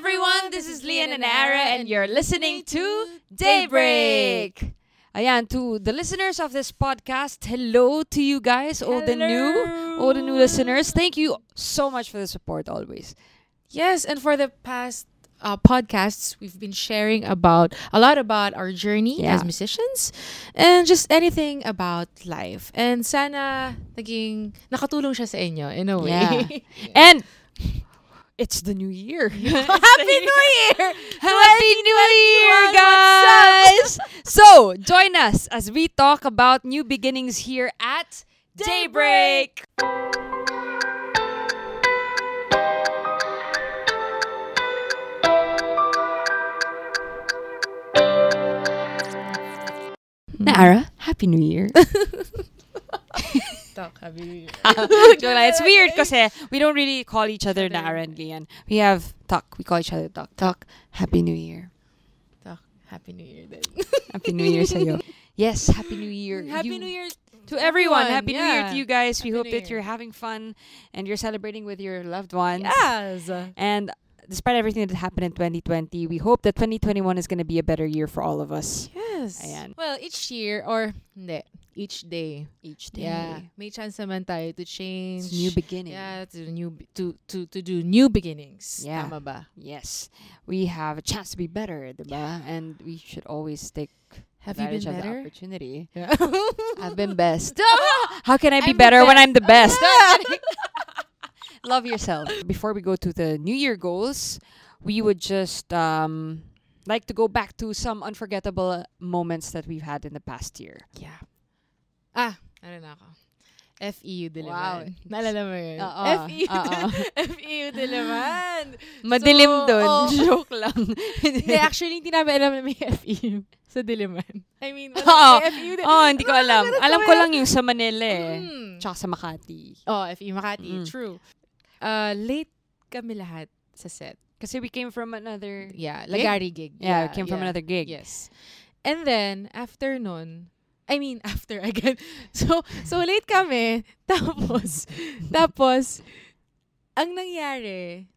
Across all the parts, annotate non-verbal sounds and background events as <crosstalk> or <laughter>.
everyone, this is Lian and Ara, and you're listening to Daybreak. Ayan, to the listeners of this podcast, hello to you guys, all the new, all the new listeners. Thank you so much for the support always. Yes, and for the past uh, podcasts, we've been sharing about a lot about our journey Yeah. as musicians and just anything about life. And sana naging nakatulong siya sa inyo in a way. Yeah. <laughs> And it's the new year. <laughs> <laughs> Happy New Year! Happy New Year, guys! So, join us as we talk about new beginnings here at Daybreak. Nara, Happy New Year. <laughs> Talk, Happy New Year. It's weird because uh, we don't really call each other Nara and Lian. We have Tuck. We call each other Tuck. Tuck, Happy New Year. Talk, Happy New Year din. <laughs> Happy New Year sa'yo. Yes, Happy New Year. Happy You- New Year To everyone, everyone, Happy New Year to you guys. We Happy hope New that you're having fun and you're celebrating with your loved ones. Yes. And despite everything that happened in 2020, we hope that 2021 is going to be a better year for all of us. Yes. Ayan. Well, each year or hindi, each day. Each Yeah. May chance naman tayo to change. It's new beginning. Yeah, to new to to to do new beginnings. Yeah. Tama ba? Yes. We have a chance to be better, diba? And we should always take Have you been advantage of the better? opportunity. Yeah. <laughs> I've been best. <laughs> How can I be I'm better when. I'm the best? <laughs> Love yourself. Before we go to the New Year goals, we would just um, like to go back to some unforgettable moments that we've had in the past year. yeah. Ah, ano na ako. FEU Diliman. Wow. Naalala mo yun? Oo, FEU, <laughs> oo. FEU Diliman. <laughs> Madilim So, dun. oh. <laughs> Joke lang. Hindi, actually, hindi namin alam na may FEU sa Diliman. I mean, Oo. FEU din. oh, hindi ko alam. Alam ko lang yung sa Manila eh. Mm. Tsaka sa Makati. Oh, FEU Makati. Mm. True. Uh, late kami lahat sa set. Kasi we came from another... Yeah, Lagari gig. Yeah, we came from yeah. another gig. Yes. And then, after nun, I mean, <laughs> after again. So, so late kami. <laughs> Tapos, tapos, ang nangyari,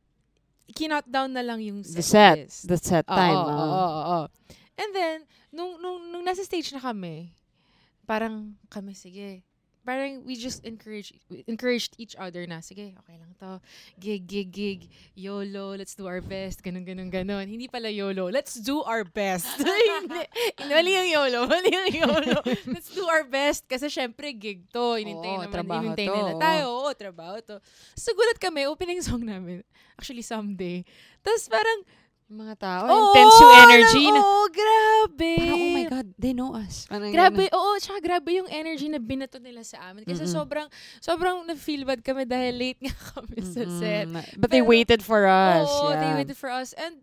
kinot down na lang yung set, The set. list. The set Oo, time. oo, ah. oo, oo. And then, nung, nung, nung nasa stage na kami, parang kami, sige, parang we just encourage encouraged each other na, sige, okay lang to. Gig, gig, gig. YOLO, let's do our best. Ganun, ganun, ganun. Hindi pala YOLO. Let's do our best. <laughs> Mali yung YOLO. Mali yung YOLO. <laughs> let's do our best. Kasi syempre, gig to. Inintay Oo, naman. inintay to, nila tayo. Oo, trabaho to. So, gulat kami. Opening song namin. Actually, someday. Tapos parang, mga tao, Oo, intense yung energy. Oo, grabe. parang, oh my God, they know us. Parang Grabe, oo, tsaka grabe yung energy na binato nila sa amin. Kasi Mm-mm. sobrang, sobrang na-feel bad kami dahil late nga <laughs> kami sa set. But they Pero- waited for us. Oo, yeah. they waited for us. And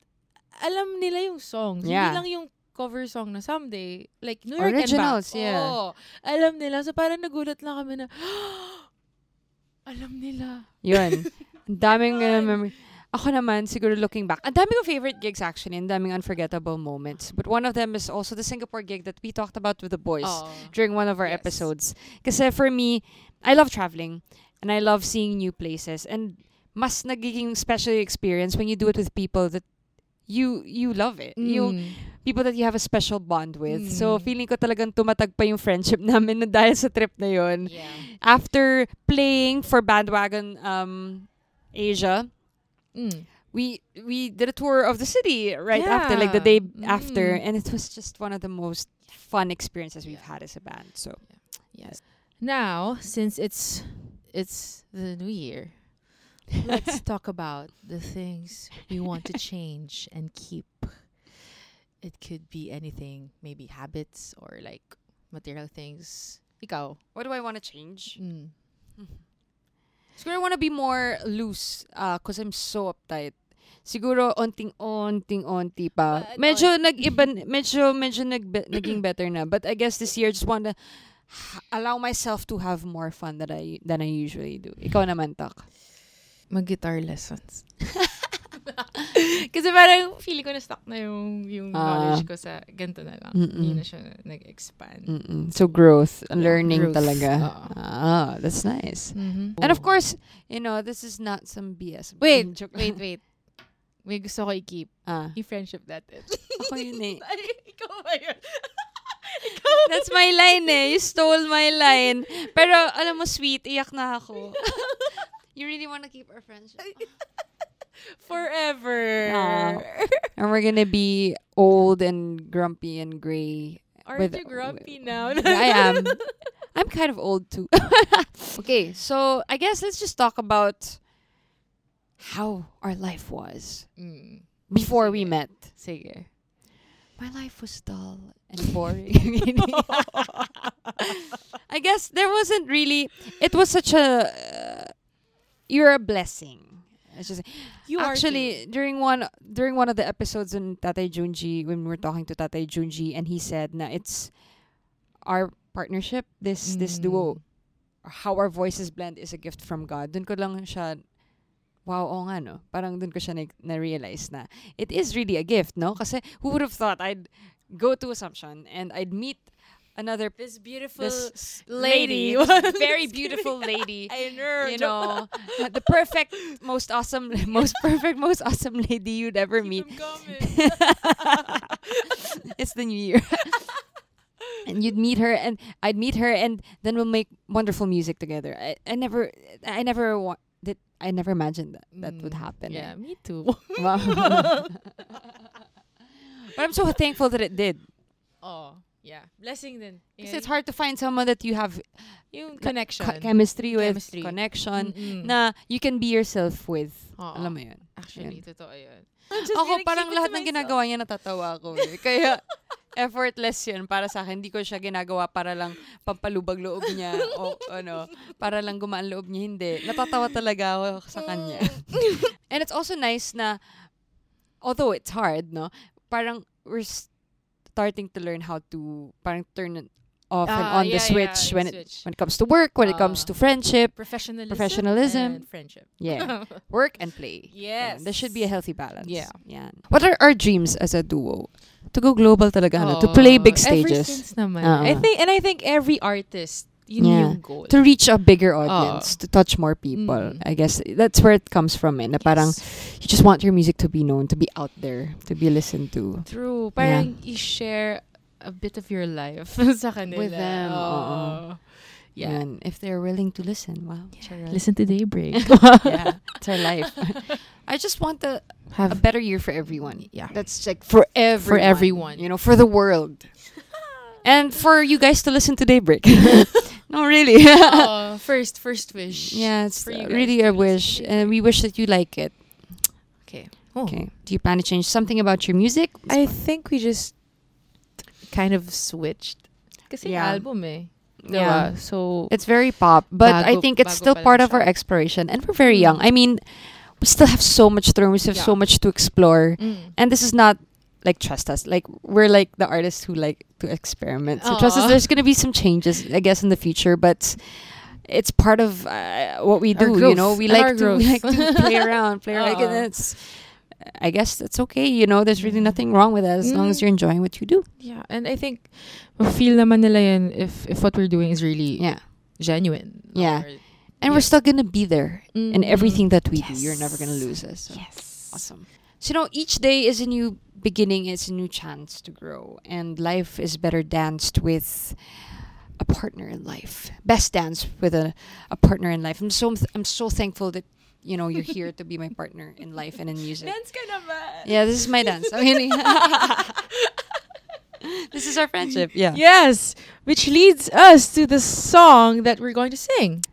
alam nila yung songs. Yeah. Hindi lang yung cover song na someday. Like, New York Originals, and back. yeah. Oo, alam nila. So parang nagulat lang kami na, <gasps> alam nila. Yun. <laughs> Ang daming uh, memory. Ako naman, siguro looking back, ang dami favorite gigs actually, ang daming unforgettable moments. But one of them is also the Singapore gig that we talked about with the boys Oo. during one of our Yes. episodes. Kasi for me, I love traveling and I love seeing new places. And mas nagiging special experience when you do it with people that you you love it. Mm. people that you have a special bond with. So Mm. feeling ko talagang tumatag pa yung friendship <laughs> namin na dahil sa trip na yun. Yeah. After playing for Bandwagon um Asia, Mm. we we did a tour of the city right after, like the Yeah. day after, Mm. and it was just one of the most fun experiences we've Yeah. had as a band. So Yes. Now, since it's it's the new year, let's <laughs> talk about the things we want to change and keep. It could be anything, maybe habits or like material things. Ikaw. what do I want to change? Mm. Siguro I want to be more loose because I'm so uptight. Siguro onting-onting-onti pa. But, Medyo nag-iba, medyo, medyo nag naging better na. But I guess this year, just want to allow myself to have more fun than I than I usually do. Ikaw naman, Tak. Mag-guitar lessons. <laughs> <laughs> Kasi parang feeling ko na stuck na yung, yung Ah. knowledge ko sa ganito na lang. Mm-mm. Hindi na siya nag-expand. Mm-mm. So growth, learning growth. talaga. Oo. Ah, that's nice. Mhm. And of course, you know, this is not some BS. Wait, Joke wait, wait. may gusto ko i-keep. Ah, Yung friendship natin. ako yun eh. <laughs> Ay, ikaw ba yun? <laughs> That's my line eh. You stole my line. Pero alam mo, sweet, iyak na ako. you really want to keep our friendship? Forever. And we're gonna be old and grumpy and gray. Aren't you grumpy now? <laughs> I am. <laughs> I'm kind of old too. <laughs> okay, so I guess let's just talk about how our life was Mm. before we Sige. met. Sige. My life was dull and boring. I guess there wasn't really. It was such a. Uh, you're a blessing. It's just You actually during one during one of the episodes in Tatay Junji when we were talking to Tatay Junji and he said na it's our partnership this this Mm. duo how our voices blend is a gift from God. Dun ko lang siya wow, oo nga no. Parang dun ko siya na- na-realize na it is really a gift, no? Kasi who would have thought I'd go to Assumption and I'd meet another This beautiful this lady. <laughs> this <laughs> very beautiful <laughs> lady I know. you know, the perfect, most awesome, most perfect, most awesome lady you'd ever meet. it's the new year. and you'd meet her and I'd meet her and then we'll make wonderful music together. I, I never I never wa- did I never imagined that that would Mm, happen. Yeah, me too. But I'm so thankful that it did. oh, yeah. Blessing din. Because it's hard to find someone that you have Yung connection. chemistry with, Chemistry. connection, Mm-mm. na you can be yourself with. Oo. Alam mo yun. Actually, totoo yun. Ako, parang lahat ng ginagawa niya natatawa ako eh. Kaya, <laughs> effortless yun para sa akin. Hindi ko siya ginagawa para lang pampalubag loob niya o ano, para lang gumaan loob niya. Hindi. Natatawa talaga ako sa kanya. <laughs> And it's also nice na, although it's hard, no? Parang we're starting to learn how to parang turn it off and Ah, on the switch when it when it comes to work, when it comes Ah. to friendship, professionalism, professionalism. and friendship. yeah, <laughs> work and play. yes. Yan. There should be a healthy balance. Yeah. Yan. What are our dreams as a duo? To go global talaga, ano? To play big Ever stages. since naman. Oo. I think, and I think every artist, yun Yeah. yung goal. To reach a bigger audience. To touch more people. Mm. I guess that's where it comes from, eh. Na parang, Yes. you just want your music to be known, to be out there, to be listened to. True. Parang i-share a bit of your life <laughs> sa kanila. With them, oo. Oo. Yeah. And if they're willing to listen, wow. Charot. Listen to Daybreak. <laughs> yeah. It's our life. <laughs> I just want to have a better year for everyone. yeah. That's like for everyone. everyone. You know, for the world. and for you guys to listen to Daybreak. No, really. <laughs> oh, first first wish. yeah, it's For you guys really a wish. to And we wish that you like it. Okay. Oh. Okay. Do you plan to change something about your music? I think we just kind of switched. Kasi Yeah. album eh. Yeah. So, It's very pop, but I think it's still part of our exploration. And we're very Mm. young. I mean, we still have so much to learn. We still have so much to explore. mm. And this is not like trust us. Like we're like the artists who like to experiment. So trust us. There's gonna be some changes, I guess, in the future, but it's part of uh, what we do. You know, we And like to we like to play <laughs> around, play around. And it's, I guess that's okay. You know, there's really nothing wrong with that as long as Mm. you're enjoying what you do. yeah, and I think feel naman nila yun if if what we're doing is really Yeah, genuine. Yeah. And we're still gonna be there in Mm. everything that we do. You're never gonna lose us. So. Yes. Awesome. So, you know, each day is a new beginning, it's a new chance to grow. And life is better danced with a partner in life. Best dance with a, a partner in life. I'm so I'm so thankful that, you know, you're here to be my partner in life and in music. Dance ka naman. Uh, yeah, this is my dance. I mean, <laughs> this is our friendship. Yeah. Yes, which leads us to the song that we're going to sing.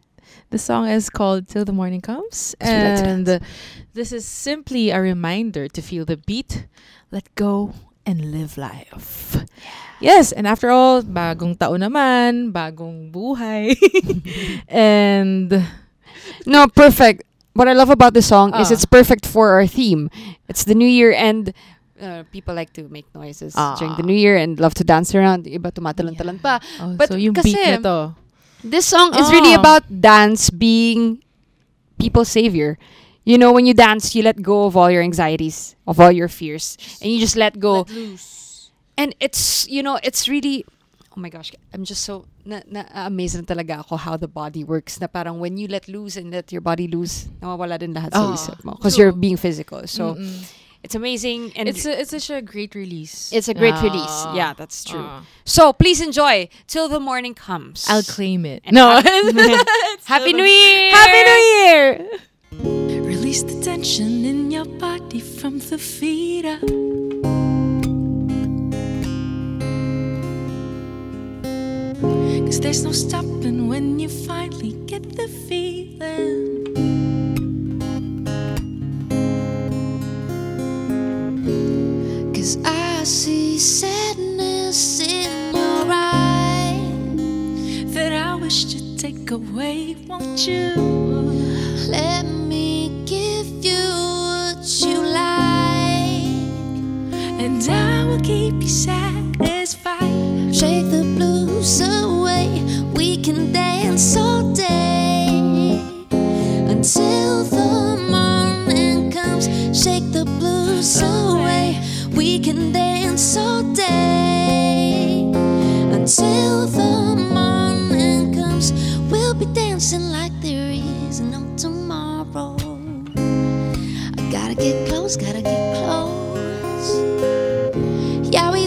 The song is called Till the Morning Comes. 'Cause we like to And uh, this is simply a reminder to feel the beat, let go, and live life. Yes, and after all, bagong taon naman, bagong buhay. <laughs> and No, perfect. What I love about this song is Ah. it's perfect for our theme. It's the New Year and uh, people like to make noises during the Ah. New Year and love to dance around. Iba tumatalon-talon pa. oh, But so yung kasi- beat na to. This song is really Ah. about dance being people's savior. You know, when you dance, you let go of all your anxieties, of all your fears, and you just let go. Let loose. And it's, you know, it's really oh my gosh, I'm just so na, na amazed na talaga ako how the body works. Na parang when you let loose and let your body loose, nawawala din lahat sa Ah, isip mo. Because you're being physical. So, Mm-mm. It's amazing. And it's a, it's such a great release. it's a great Ah. release. Yeah, that's true. Ah. So, please enjoy till the morning comes. I'll claim it. And no. <laughs> <laughs> Happy New Year! Happy New Year! Release the tension in your body from the feet up. Cause there's no stopping when you finally get the feeling. Cause I see sadness in your eyes. That I wish to take away, won't you? Let me give you what you like. And I will keep you satisfied.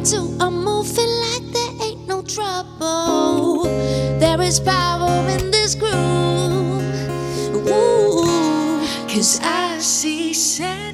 Do a moving like there ain't no trouble. There is power in this groove. Ooh, Cause I see sadness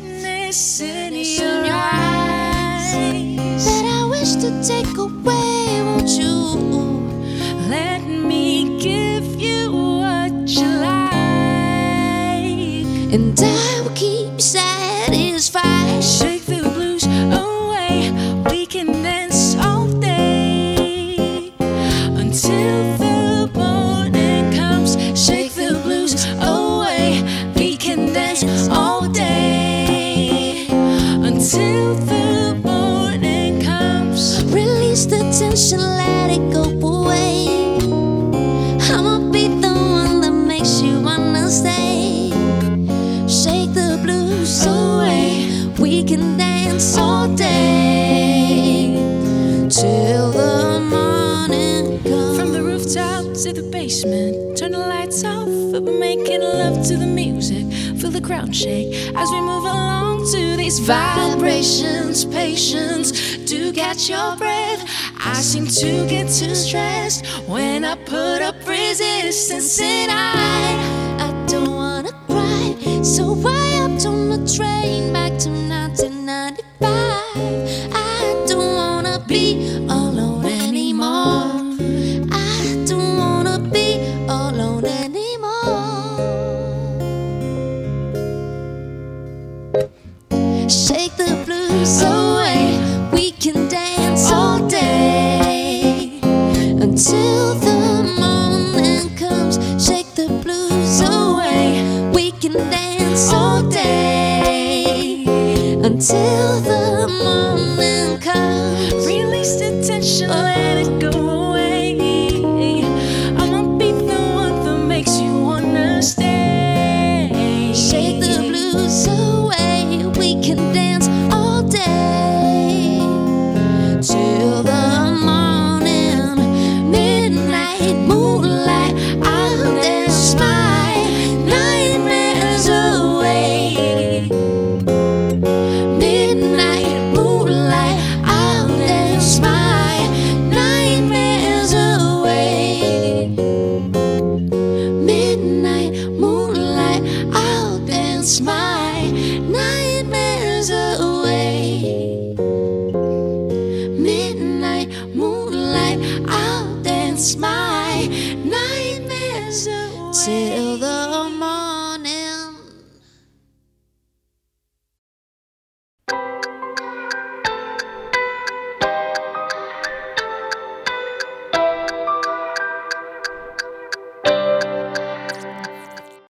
Feel the ground shake as we move along to these vibrations. Patience do catch your breath. I seem to get too stressed when I put up resistance, and I. I don't wanna cry, so why up on the train back to 1995?